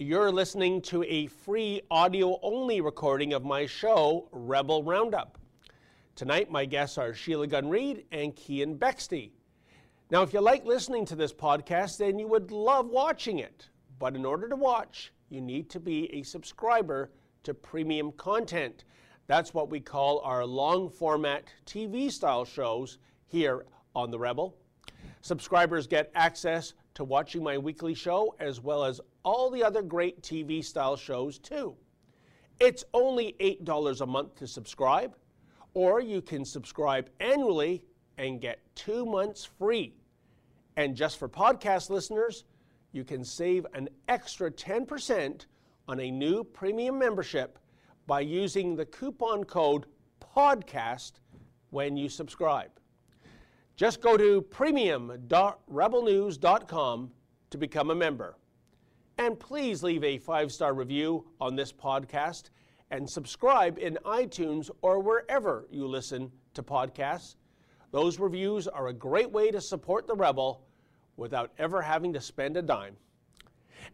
You're listening to a free audio only recording of my show, Rebel Roundup. Tonight, my guests are Sheila Gunn Reid and Keean Bexte. Now, if you like listening to this podcast, then you would love watching it. But in order to watch, you need to be a subscriber to premium content. That's what we call our long format TV style shows here on The Rebel. Subscribers get access to watching my weekly show as well as all the other great TV style shows too. It's only $8 a month to subscribe, or you can subscribe annually and get two months free. And just for podcast listeners, you can save an extra 10% on a new premium membership by using the coupon code PODCAST when you subscribe. Just go to premium.rebelnews.com to become a member. And please leave a five star review on this podcast and subscribe in iTunes or wherever you listen to podcasts. Those reviews are a great way to support the Rebel without ever having to spend a dime.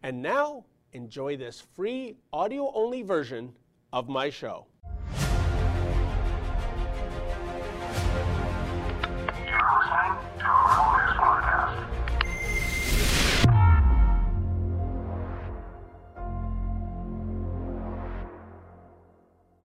And now, enjoy this free audio only version of my show.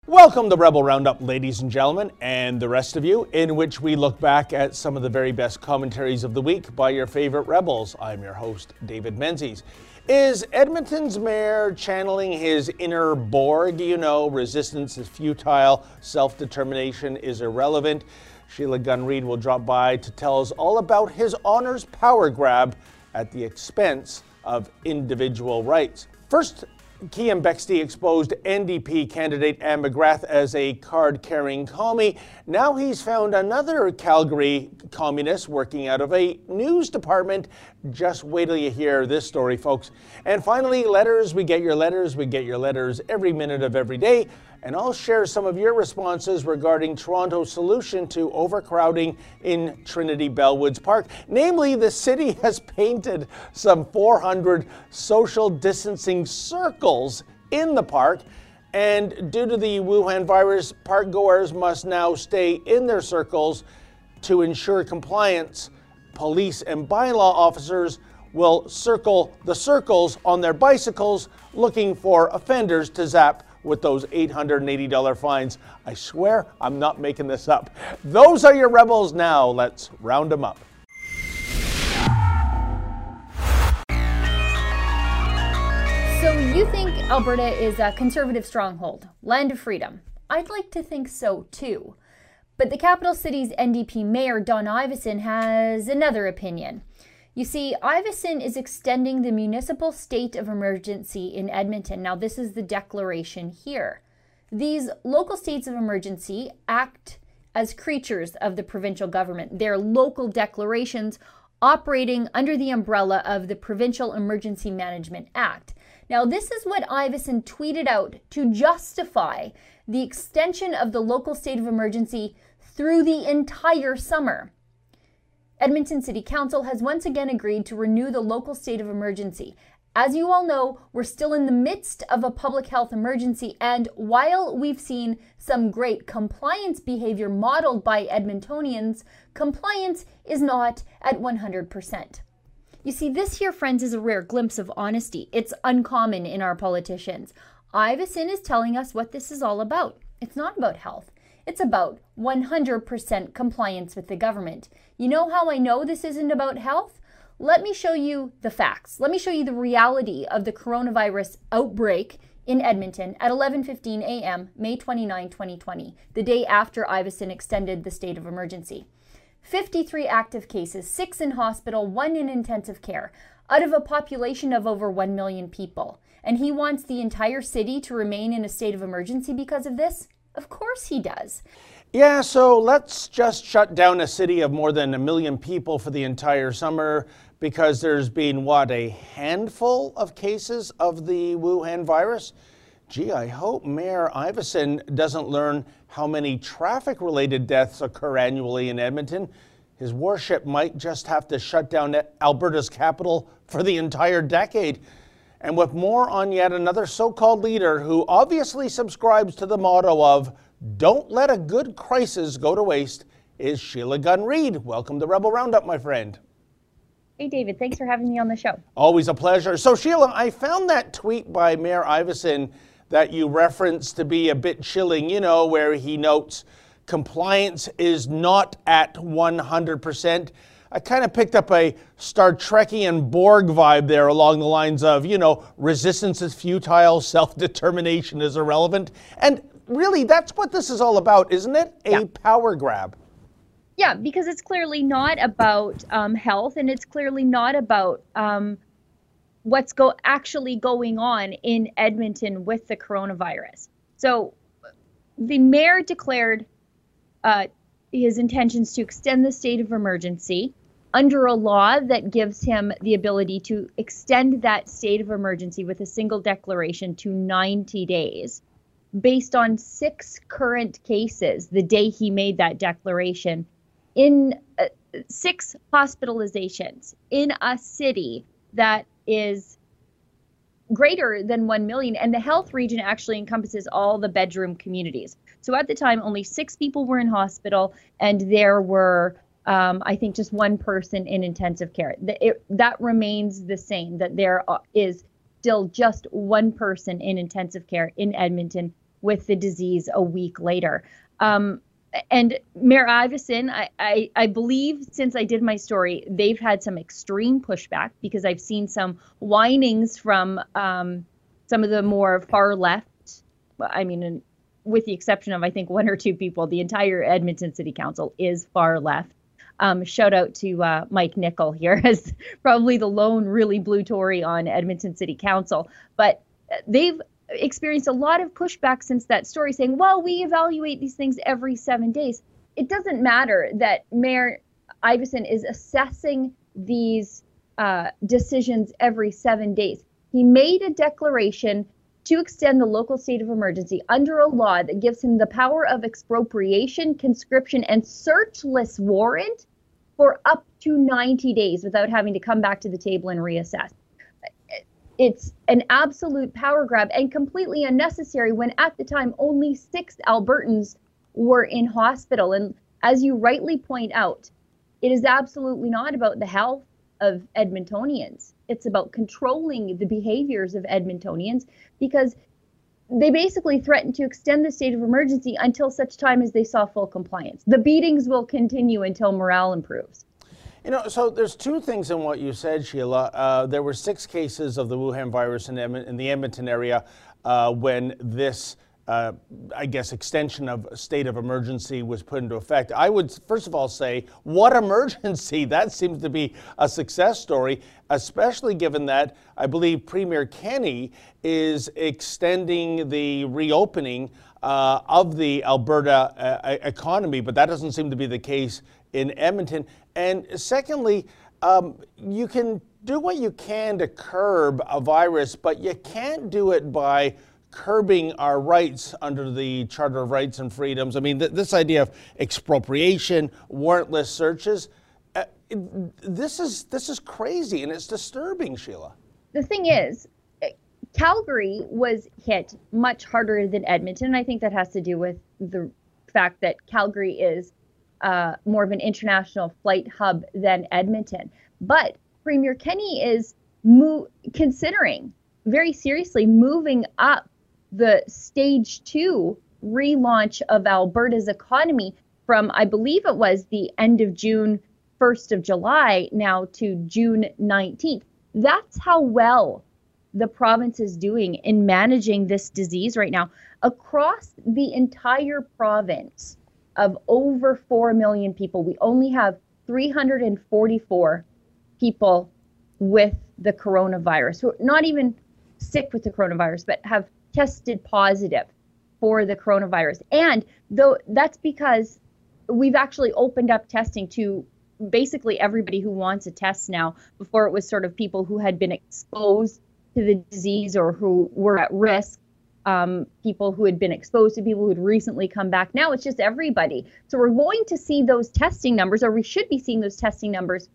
Welcome to Rebel Roundup, ladies and gentlemen, and the rest of you, in which we look back at some of the very best commentaries of the week by your favorite rebels. I'm your host, David Menzies. Is Edmonton's mayor channeling his inner Borg? You know, resistance is futile, self determination is irrelevant. Sheila Gunn Reid will drop by to tell us all about his honors power grab at the expense of individual rights. First, Keean Bexte exposed NDP candidate Anne McGrath as a card carrying commie. Now he's found another Calgary communist working out of a news department. Just wait till you hear this story, folks. And finally, letters. We get your letters. We get your letters every minute of every day and I'll share some of your responses regarding Toronto's solution to overcrowding in Trinity Bellwoods Park. Namely, the city has painted some 400 social distancing circles in the park. And due to the Wuhan virus, park goers must now stay in their circles to ensure compliance. Police and bylaw officers will circle the circles on their bicycles looking for offenders to zap with those $880 fines. I swear I'm not making this up. Those are your rebels now. Let's round them up. So you think Alberta is a conservative stronghold, land of freedom? I'd like to think so too. But the capital city's NDP mayor, Don Iveson, has another opinion. You see, Iveson is extending the municipal state of emergency in Edmonton. Now, this is the declaration here. These local states of emergency act as creatures of the provincial government. They're local declarations operating under the umbrella of the Provincial Emergency Management Act. Now, this is what Iveson tweeted out to justify the extension of the local state of emergency through the entire summer. Edmonton City Council has once again agreed to renew the local state of emergency. As you all know, we're still in the midst of a public health emergency, and while we've seen some great compliance behavior modeled by Edmontonians, compliance is not at 100%. You see, this here, friends, is a rare glimpse of honesty. It's uncommon in our politicians. Iveson is telling us what this is all about. It's not about health. It's about 100% compliance with the government. You know how I know this isn't about health? Let me show you the facts. Let me show you the reality of the coronavirus outbreak in Edmonton at 11:15 a.m. May 29, 2020, the day after Iveson extended the state of emergency. 53 active cases, 6 in hospital, 1 in intensive care, out of a population of over 1 million people. And he wants the entire city to remain in a state of emergency because of this? Of course he does. Yeah, so let's just shut down a city of more than a million people for the entire summer because there's been, what, a handful of cases of the Wuhan virus? Gee, I hope Mayor Iveson doesn't learn how many traffic related deaths occur annually in Edmonton. His worship might just have to shut down Alberta's capital for the entire decade. And with more on yet another so called leader who obviously subscribes to the motto of don't let a good crisis go to waste is Sheila Gunn Reid. Welcome to Rebel Roundup, my friend. Hey, David. Thanks for having me on the show. Always a pleasure. So, Sheila, I found that tweet by Mayor Iveson that you referenced to be a bit chilling, you know, where he notes compliance is not at 100%. I kind of picked up a Star Trekian Borg vibe there along the lines of, you know, resistance is futile, self determination is irrelevant. And really, that's what this is all about, isn't it? A yeah. power grab. Yeah, because it's clearly not about um, health and it's clearly not about um, what's go actually going on in Edmonton with the coronavirus. So the mayor declared uh, his intentions to extend the state of emergency under a law that gives him the ability to extend that state of emergency with a single declaration to 90 days based on six current cases the day he made that declaration. In uh, six hospitalizations in a city that is greater than 1 million and the health region actually encompasses all the bedroom communities. So at the time only six people were in hospital and there were um, I think just one person in intensive care. It, that remains the same, that there is still just one person in intensive care in Edmonton with the disease a week later. Um, and Mayor Iveson, I, I, I, believe since I did my story, they've had some extreme pushback because I've seen some whinings from um, some of the more far left. I mean, with the exception of I think one or two people, the entire Edmonton City Council is far left. Um, shout out to uh, Mike Nickel here as probably the lone really blue Tory on Edmonton City Council. But they've experienced a lot of pushback since that story, saying, "Well, we evaluate these things every seven days." It doesn't matter that Mayor Iveson is assessing these uh, decisions every seven days. He made a declaration to extend the local state of emergency under a law that gives him the power of expropriation, conscription, and searchless warrant for up to 90 days without having to come back to the table and reassess. It's an absolute power grab and completely unnecessary when at the time only six Albertans were in hospital. And as you rightly point out, it is absolutely not about the health of Edmontonians. It's about controlling the behaviors of Edmontonians because they basically threatened to extend the state of emergency until such time as they saw full compliance. The beatings will continue until morale improves. You know, so there's two things in what you said, Sheila. Uh, there were six cases of the Wuhan virus in, in the Edmonton area uh, when this uh, I guess, extension of state of emergency was put into effect. I would first of all say, what emergency? That seems to be a success story, especially given that I believe Premier Kenney is extending the reopening uh, of the Alberta uh, economy, but that doesn't seem to be the case in Edmonton. And secondly, um, you can do what you can to curb a virus, but you can't do it by curbing our rights under the Charter of Rights and Freedoms. I mean, th- this idea of expropriation, warrantless searches, uh, this is this is crazy and it's disturbing, Sheila. The thing is, Calgary was hit much harder than Edmonton. I think that has to do with the fact that Calgary is uh, more of an international flight hub than Edmonton. But Premier Kenney is mo- considering very seriously moving up the stage two relaunch of Alberta's economy from, I believe it was the end of June, 1st of July, now to June 19th. That's how well the province is doing in managing this disease right now. Across the entire province of over 4 million people, we only have 344 people with the coronavirus who are not even sick with the coronavirus, but have tested positive for the coronavirus. And though that's because we've actually opened up testing to basically everybody who wants a test now. Before it was sort of people who had been exposed to the disease or who were at risk, um, people who had been exposed to people who had recently come back. Now it's just everybody. So we're going to see those testing numbers, or we should be seeing those testing numbers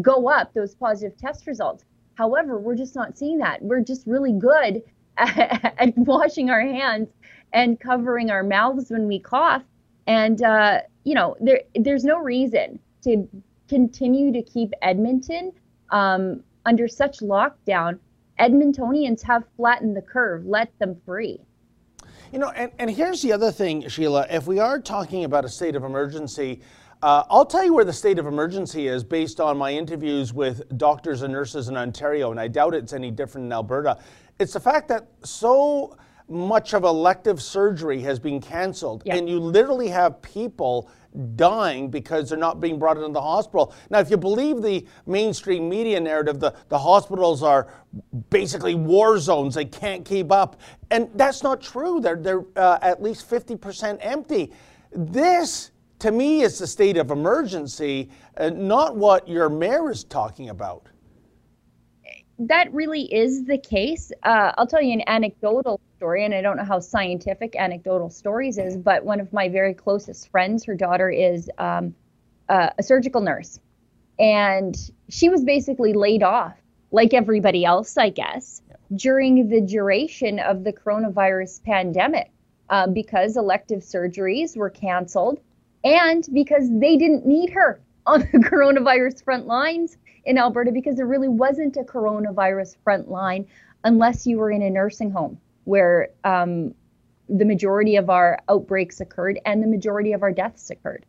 go up, those positive test results. However, we're just not seeing that. We're just really good at washing our hands and covering our mouths when we cough. And uh, you know, there there's no reason to continue to keep Edmonton um, under such lockdown. Edmontonians have flattened the curve. Let them free. You know, and, and here's the other thing, Sheila. If we are talking about a state of emergency, uh, I'll tell you where the state of emergency is based on my interviews with doctors and nurses in Ontario, and I doubt it's any different in Alberta. It's the fact that so much of elective surgery has been canceled, yep. and you literally have people dying because they're not being brought into the hospital. Now, if you believe the mainstream media narrative, the, the hospitals are basically war zones. They can't keep up. And that's not true. They're, they're uh, at least 50% empty. This, to me, is the state of emergency, uh, not what your mayor is talking about that really is the case. Uh, I'll tell you an anecdotal story, and I don't know how scientific anecdotal stories is, but one of my very closest friends, her daughter is um, uh, a surgical nurse, and she was basically laid off, like everybody else, I guess, during the duration of the coronavirus pandemic, uh, because elective surgeries were canceled, and because they didn't need her on the coronavirus front lines in Alberta because there really wasn't a coronavirus front line unless you were in a nursing home where um, the majority of our outbreaks occurred and the majority of our deaths occurred.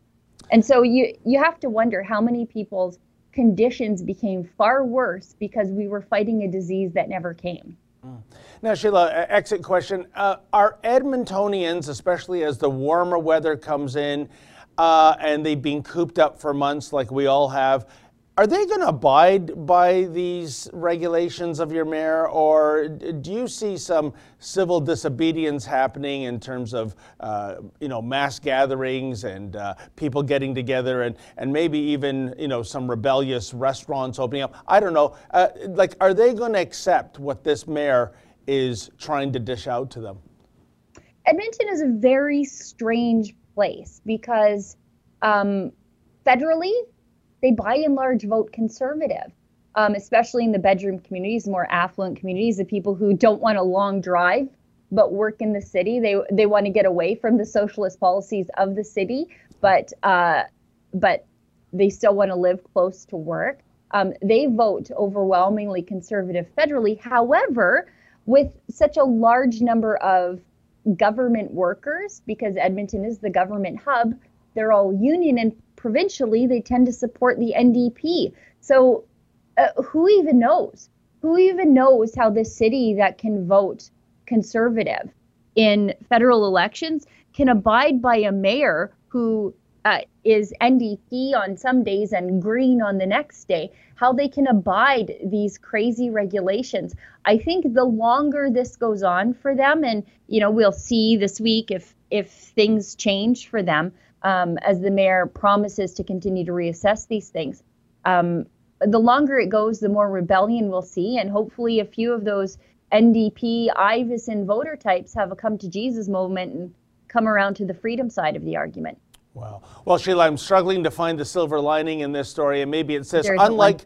And so you you have to wonder how many people's conditions became far worse because we were fighting a disease that never came. Mm. Now, Sheila, exit question. Uh, are Edmontonians, especially as the warmer weather comes in uh, and they've been cooped up for months like we all have, are they going to abide by these regulations of your mayor, or do you see some civil disobedience happening in terms of, uh, you know, mass gatherings and uh, people getting together, and, and maybe even, you know, some rebellious restaurants opening up? I don't know. Uh, like, are they going to accept what this mayor is trying to dish out to them? Edmonton is a very strange place because um, federally they by and large vote conservative, um, especially in the bedroom communities, more affluent communities, the people who don't want a long drive but work in the city. They they want to get away from the socialist policies of the city, but uh, but they still want to live close to work. Um, they vote overwhelmingly conservative federally. However, with such a large number of government workers, because Edmonton is the government hub, they're all union and provincially, they tend to support the NDP. So uh, who even knows? Who even knows how this city that can vote conservative in federal elections can abide by a mayor who uh, is NDP on some days and green on the next day, how they can abide these crazy regulations. I think the longer this goes on for them, and you know, we'll see this week if if things change for them um, as the mayor promises to continue to reassess these things. Um, the longer it goes, the more rebellion we'll see, and hopefully, a few of those NDP Iveson voter types have a come to Jesus moment and come around to the freedom side of the argument. Wow. Well, Sheila, I'm struggling to find the silver lining in this story, and maybe it says, unlike.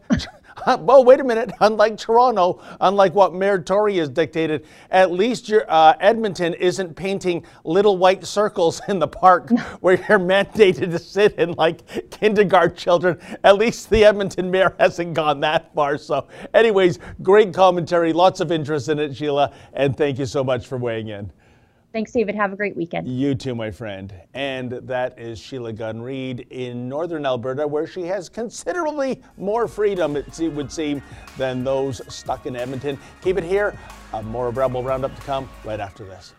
well, wait a minute. Unlike Toronto, unlike what Mayor Tory has dictated, at least your uh, Edmonton isn't painting little white circles in the park where you're mandated to sit in like kindergarten children. At least the Edmonton mayor hasn't gone that far. So, anyways, great commentary, lots of interest in it, Sheila, and thank you so much for weighing in. Thanks, David. Have a great weekend. You too, my friend. And that is Sheila Gunn Reid in northern Alberta, where she has considerably more freedom, it would seem, than those stuck in Edmonton. Keep it here. Uh, more Rebel Roundup to come right after this.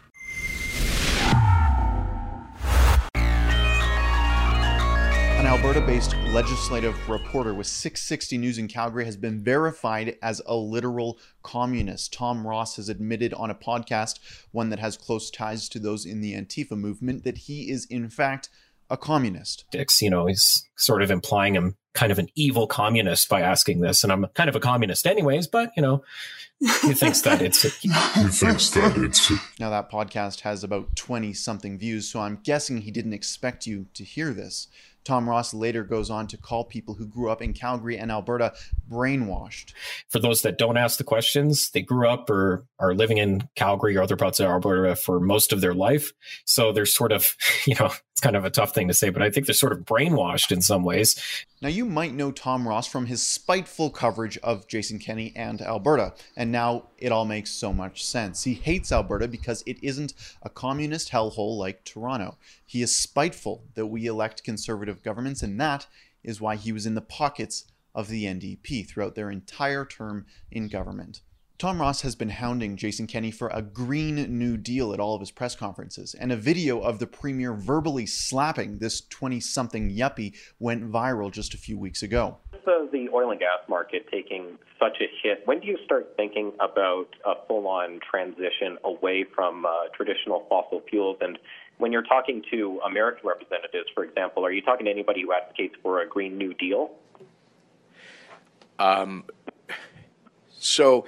Alberta based legislative reporter with 660 News in Calgary has been verified as a literal communist. Tom Ross has admitted on a podcast, one that has close ties to those in the Antifa movement, that he is in fact a communist. You know, he's sort of implying I'm kind of an evil communist by asking this, and I'm kind of a communist anyways. But you know, he thinks that it's he thinks that it's Now that podcast has about 20 something views, so I'm guessing he didn't expect you to hear this. Tom Ross later goes on to call people who grew up in Calgary and Alberta brainwashed. for those that don't ask the questions, they grew up or are living in Calgary or other parts of Alberta for most of their life. So they're sort of, you know, it's kind of a tough thing to say, but I think they're sort of brainwashed in some ways. Now, you might know Tom Ross from his spiteful coverage of Jason Kenney and Alberta, and now it all makes so much sense. He hates Alberta because it isn't a communist hellhole like Toronto. He is spiteful that we elect conservative governments, and that is why he was in the pockets of the NDP throughout their entire term in government. Tom Ross has been hounding Jason Kenney for a Green New Deal at all of his press conferences, and a video of the premier verbally slapping this 20 something yuppie went viral just a few weeks ago. With the oil and gas market taking such a hit, when do you start thinking about a full on transition away from uh, traditional fossil fuels? And when you're talking to American representatives, for example, are you talking to anybody who advocates for a Green New Deal? Um, So,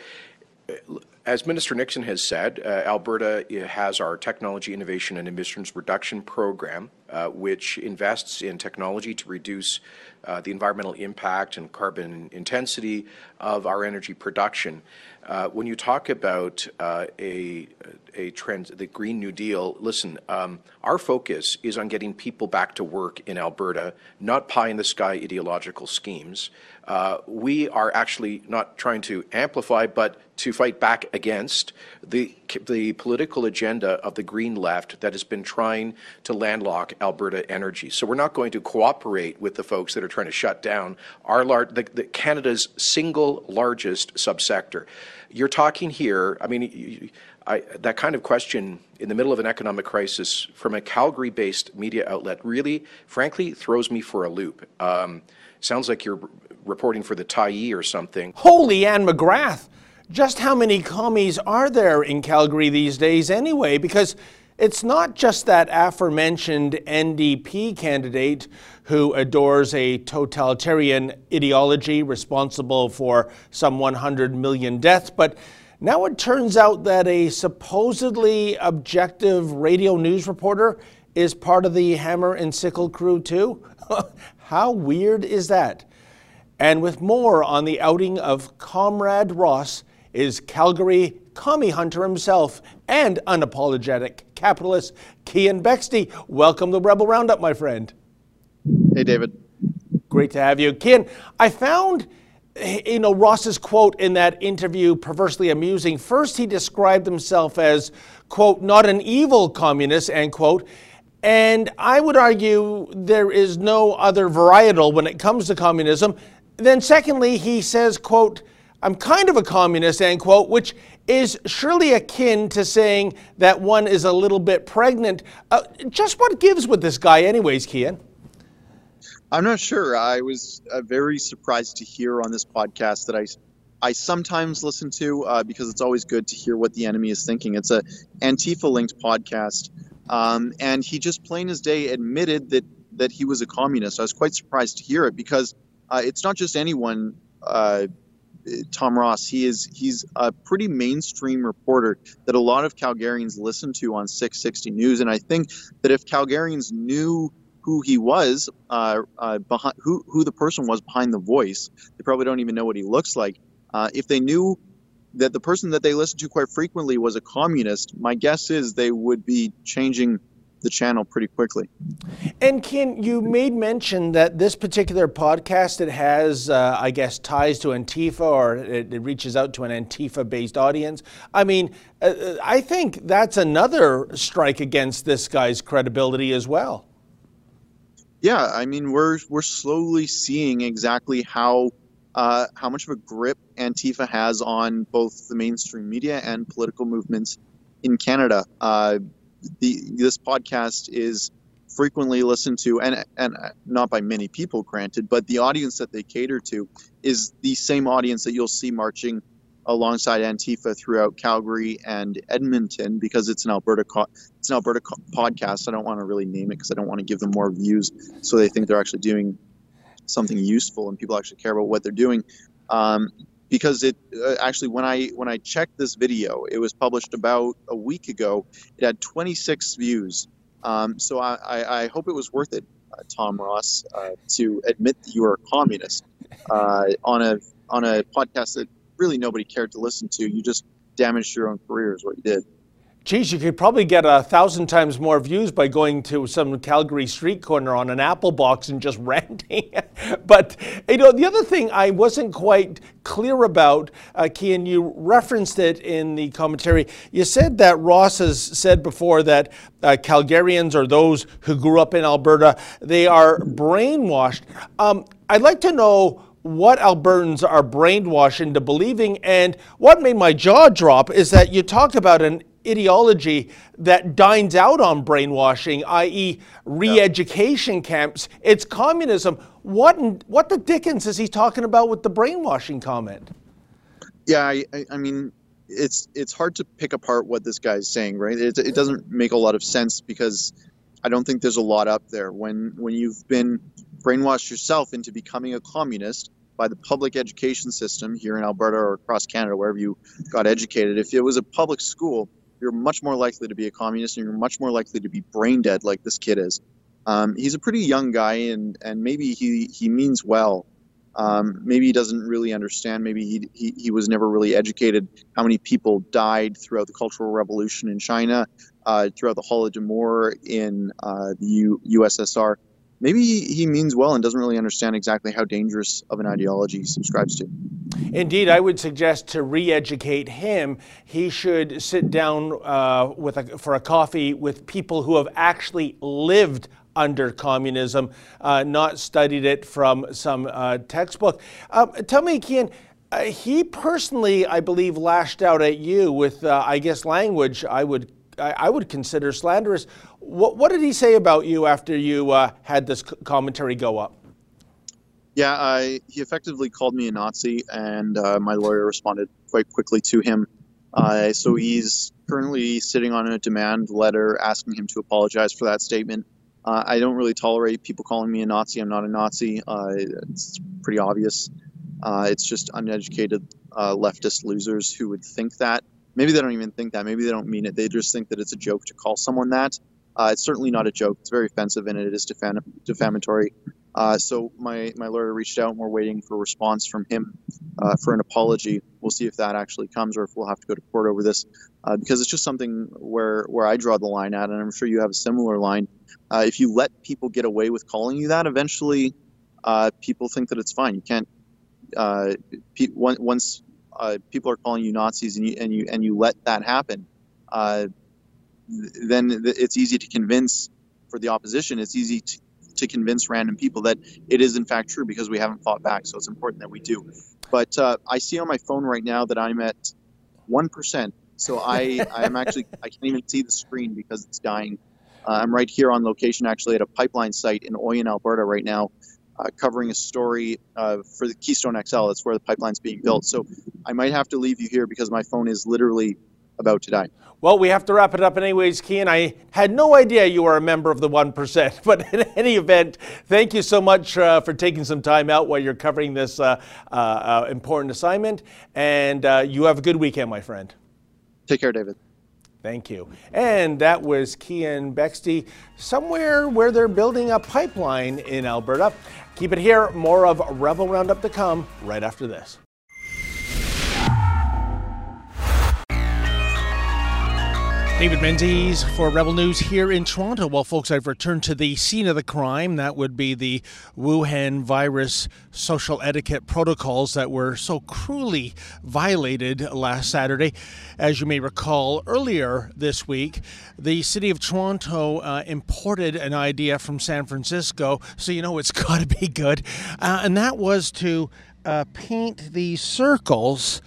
as Minister Nixon has said, uh, Alberta has our Technology Innovation and Emissions Reduction Program, uh, which invests in technology to reduce uh, the environmental impact and carbon intensity of our energy production. Uh, when you talk about uh, a, a trans, the Green New Deal, listen, um, our focus is on getting people back to work in Alberta, not pie in the sky ideological schemes. Uh, we are actually not trying to amplify, but to fight back against the the political agenda of the Green left that has been trying to landlock Alberta energy. So we're not going to cooperate with the folks that are trying to shut down our lar- the, the Canada's single largest subsector. You're talking here. I mean. I, that kind of question in the middle of an economic crisis from a Calgary based media outlet really, frankly, throws me for a loop. Um, sounds like you're reporting for the Tyee or something. Holy Anne McGrath! Just how many commies are there in Calgary these days, anyway? Because it's not just that aforementioned NDP candidate who adores a totalitarian ideology responsible for some 100 million deaths, but now it turns out that a supposedly objective radio news reporter is part of the hammer and sickle crew, too. How weird is that? And with more on the outing of Comrade Ross is Calgary commie hunter himself and unapologetic capitalist Keean Bexte. Welcome to Rebel Roundup, my friend. Hey, David. Great to have you. Keean, I found you know Ross's quote in that interview perversely amusing. First, he described himself as quote not an evil communist end quote, and I would argue there is no other varietal when it comes to communism. Then, secondly, he says quote I'm kind of a communist end quote, which is surely akin to saying that one is a little bit pregnant. Uh, just what gives with this guy, anyways, Keean? I'm not sure. I was uh, very surprised to hear on this podcast that I, I sometimes listen to uh, because it's always good to hear what the enemy is thinking. It's a Antifa linked podcast, um, and he just plain as day admitted that that he was a communist. I was quite surprised to hear it because uh, it's not just anyone. Tom Ross, he is he's a pretty mainstream reporter that a lot of Calgarians listen to on 660 News, and I think that if Calgarians knew who he was, uh, uh, behind who who the person was behind the voice. They probably don't even know what he looks like. Uh, if they knew that the person that they listen to quite frequently was a communist, my guess is they would be changing the channel pretty quickly. And Ken, you made mention that this particular podcast it has, uh, I guess, ties to Antifa or it, it reaches out to an Antifa-based audience. I mean, uh, I think that's another strike against this guy's credibility as well. Yeah, I mean, we're we're slowly seeing exactly how uh, how much of a grip Antifa has on both the mainstream media and political movements in Canada. Uh, the this podcast is frequently listened to, and and not by many people, granted, but the audience that they cater to is the same audience that you'll see marching alongside Antifa throughout Calgary and Edmonton because it's an Alberta co- it's an Alberta co- podcast. I don't want to really name it because I don't want to give them more views, so they think they're actually doing something useful and people actually care about what they're doing. Um, because it uh, actually when I when I checked this video, it was published about a week ago. It had 26 views. Um, so I, I, I, hope it was worth it, uh, Tom Ross, uh, to admit that you are a communist uh, on a on a podcast that really nobody cared to listen to. You just damaged your own career, is what you did geez, you could probably get a thousand times more views by going to some Calgary street corner on an apple box and just ranting. but, you know, the other thing I wasn't quite clear about, uh, Keean, you referenced it in the commentary. You said that Ross has said before that uh, Calgarians or those who grew up in Alberta, they are brainwashed. Um, I'd like to know what Albertans are brainwashed into believing. And what made my jaw drop is that you talked about an ideology that dines out on brainwashing, i.e., re education camps. It's communism. What, what the dickens is he talking about with the brainwashing comment? Yeah, I, I mean, it's it's hard to pick apart what this guy's saying, right? It, it doesn't make a lot of sense because I don't think there's a lot up there. When when you've been brainwashed yourself into becoming a communist by the public education system here in Alberta or across Canada, wherever you got educated, if it was a public school, you're much more likely to be a communist and you're much more likely to be brain dead like this kid is. Um, he's a pretty young guy and, and maybe he, he means well. Um, maybe he doesn't really understand. Maybe he, he, he, was never really educated how many people died throughout the Cultural Revolution in China, uh, throughout the Holodomor in uh, the U- USSR maybe he means well and doesn't really understand exactly how dangerous of an ideology he subscribes to. Indeed, I would suggest to re-educate him, he should sit down uh, with a, for a coffee with people who have actually lived under communism, uh, not studied it from some uh, textbook. Um, tell me, Keean. Uh, he personally, I believe, lashed out at you with, uh, I guess, language I would I, I would consider slanderous. What, what, did he say about you after you uh, had this commentary go up? Yeah, I, he effectively called me a Nazi, and uh, my lawyer responded quite quickly to him. Uh, so he's currently sitting on a demand letter asking him to apologize for that statement. Uh, I don't really tolerate people calling me a Nazi. I'm not a Nazi. Uh, it's pretty obvious. Uh, it's just uneducated leftist losers who would think that maybe they don't even think that. Maybe they don't mean it. They just think that it's a joke to call someone that. Uh, it's certainly not a joke. It's very offensive and it is defam- defamatory. Uh, so my, my lawyer reached out and we're waiting for a response from him uh, for an apology. We'll see if that actually comes or if we'll have to go to court over this uh, because it's just something where, where I draw the line at, and I'm sure you have a similar line. Uh, if you let people get away with calling you that, eventually uh, people think that it's fine. You can't. Pe- once people are calling you Nazis and you and you and you let that happen, then it's easy to convince for the opposition. It's easy to, to convince random people that it is in fact true because we haven't fought back. So it's important that we do. But uh, I see on my phone right now that I'm at one percent. So I I'm actually I can't even see the screen because it's dying. Uh, I'm right here on location actually at a pipeline site in Oyen, Alberta right now uh, covering a story uh, for the Keystone XL. That's where the pipeline's being built. So I might have to leave you here because my phone is literally about to die. Well, we have to wrap it up anyways, Keean. I had no idea you were a member of the 1%. But in any event, thank you so much uh, for taking some time out while you're covering this uh, uh, uh, important assignment. And you have a good weekend, my friend. Take care, David. Thank you. And that was Keean Bexte, somewhere where they're building a pipeline in Alberta. Keep it here. More of Rebel Roundup to come right after this. David Menzies for Rebel News here in Toronto. Well, folks, I've returned to the scene of the crime. That would be the Wuhan virus social etiquette protocols that were so cruelly violated last Saturday. As you may recall, earlier this week, the city of Toronto uh, imported an idea from San Francisco, so you know it's got to be good. Uh, and that was to uh, paint the circles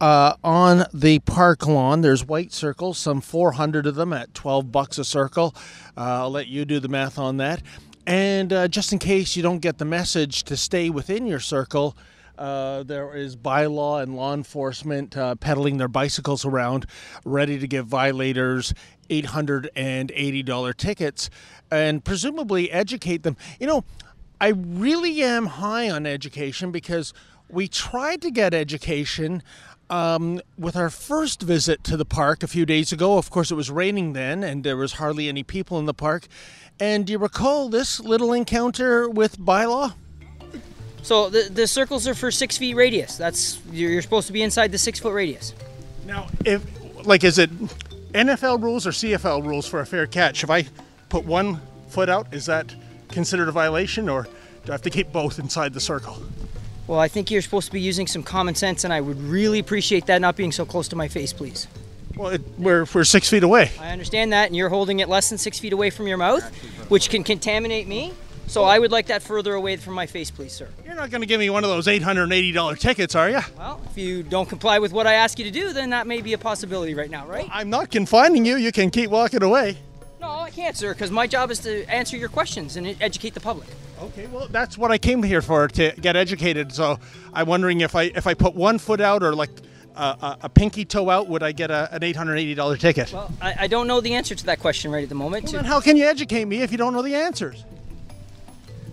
uh, on the park lawn. There's white circles, some 400 of them at 12 bucks a circle. Uh, I'll let you do the math on that. And uh, just in case you don't get the message to stay within your circle, uh, there is bylaw and law enforcement uh, pedaling their bicycles around, ready to give violators $880 tickets and presumably educate them. You know, I really am high on education because we tried to get education um, with our first visit to the park a few days ago. Of course, it was raining then, and there was hardly any people in the park. And do you recall this little encounter with bylaw? So the, the circles are for six feet radius. That's you're, you're supposed to be inside the six foot radius. Now, if like, is it NFL rules or CFL rules for a fair catch? If I put one foot out, is that considered a violation, or do I have to keep both inside the circle? Well, I think you're supposed to be using some common sense, and I would really appreciate that not being so close to my face, please. Well, it, we're, we're six feet away. I understand that, and you're holding it less than six feet away from your mouth, which can contaminate me. So I would like that further away from my face, please, sir. You're not going to give me one of those $880 tickets, are you? Well, if you don't comply with what I ask you to do, then that may be a possibility right now, right? I'm not confining you. You can keep walking away. No, I can't, sir, because my job is to answer your questions and educate the public. Okay, well, that's what I came here for to get educated. So I'm wondering if I if I put one foot out or like a, a pinky toe out, would I get a, an $880 ticket? Well, I, I, don't know the answer to that question right at the moment. Well, then how can you educate me if you don't know the answers?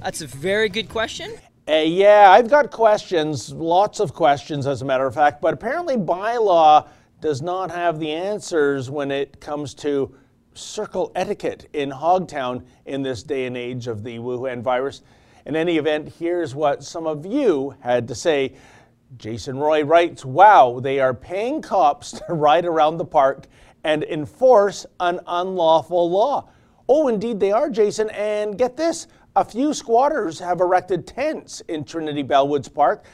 That's a very good question. Uh, yeah, I've got questions, lots of questions, as a matter of fact, but apparently bylaw does not have the answers when it comes to circle etiquette in Hogtown in this day and age of the Wuhan virus. In any event, here's what some of you had to say. Jason Roy writes Wow, they are paying cops to ride around the park and enforce an unlawful law. Oh, indeed, they are, Jason. And get this a few squatters have erected tents in Trinity Bellwoods Park.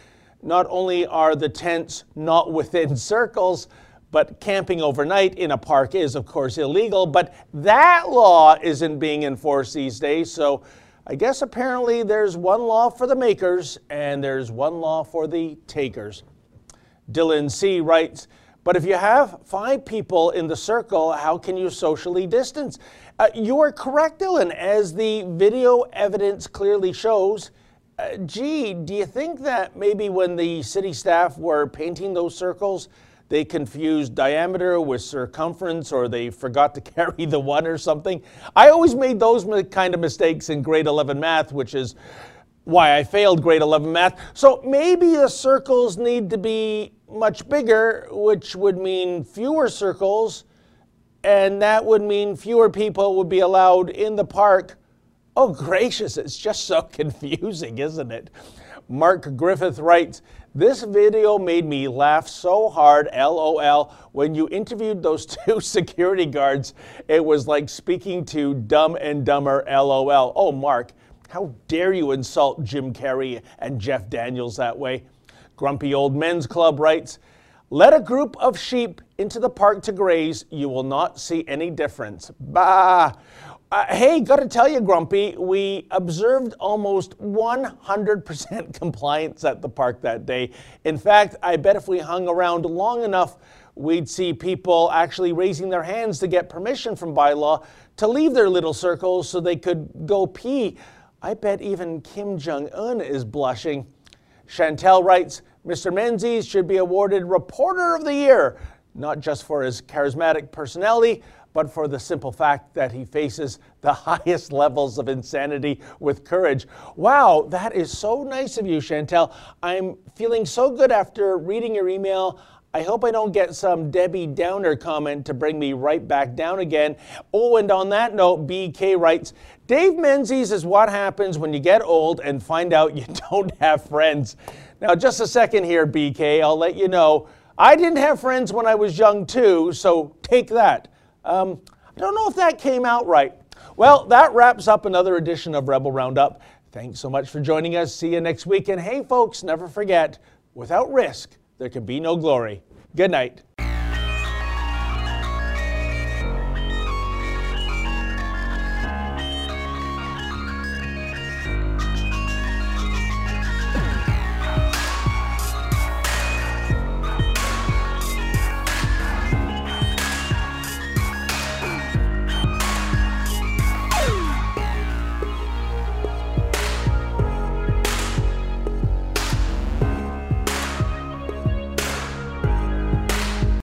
Not only are the tents not within circles, but camping overnight in a park is, of course, illegal. But that law isn't being enforced these days. So I guess apparently there's one law for the makers and there's one law for the takers. Dylan C. writes, but if you have five people in the circle, how can you socially distance? Uh, you are correct, Dylan. As the video evidence clearly shows, uh, gee, do you think that maybe when the city staff were painting those circles, they confused diameter with circumference or they forgot to carry the one or something. I always made those kind of mistakes in grade 11 math, which is why I failed grade 11 math. So maybe the circles need to be much bigger, which would mean fewer circles, and that would mean fewer people would be allowed in the park. Oh, gracious, it's just so confusing, isn't it? Mark Griffith writes, this video made me laugh so hard, lol. When you interviewed those two security guards, it was like speaking to Dumb and Dumber, lol. Oh, Mark, how dare you insult Jim Carrey and Jeff Daniels that way? Grumpy Old Men's Club writes, let a group of sheep into the park to graze, you will not see any difference. Bah! Uh, hey, got to tell you, Grumpy, we observed almost 100% compliance at the park that day. In fact, I bet if we hung around long enough, we'd see people actually raising their hands to get permission from bylaw to leave their little circles so they could go pee. I bet even Kim Jong un is blushing. Chantel writes Mr. Menzies should be awarded Reporter of the Year, not just for his charismatic personality but for the simple fact that he faces the highest levels of insanity with courage. Wow, that is so nice of you, Chantel. I'm feeling so good after reading your email. I hope I don't get some Debbie Downer comment to bring me right back down again. Oh, and on that note, BK writes Dave Menzies is what happens when you get old and find out you don't have friends. Now, just a second here, BK, I'll let you know. I didn't have friends when I was young, too, so take that. Um, I don't know if that came out right. Well, that wraps up another edition of Rebel Roundup. Thanks so much for joining us. See you next week. And hey, folks, never forget without risk, there can be no glory. Good night.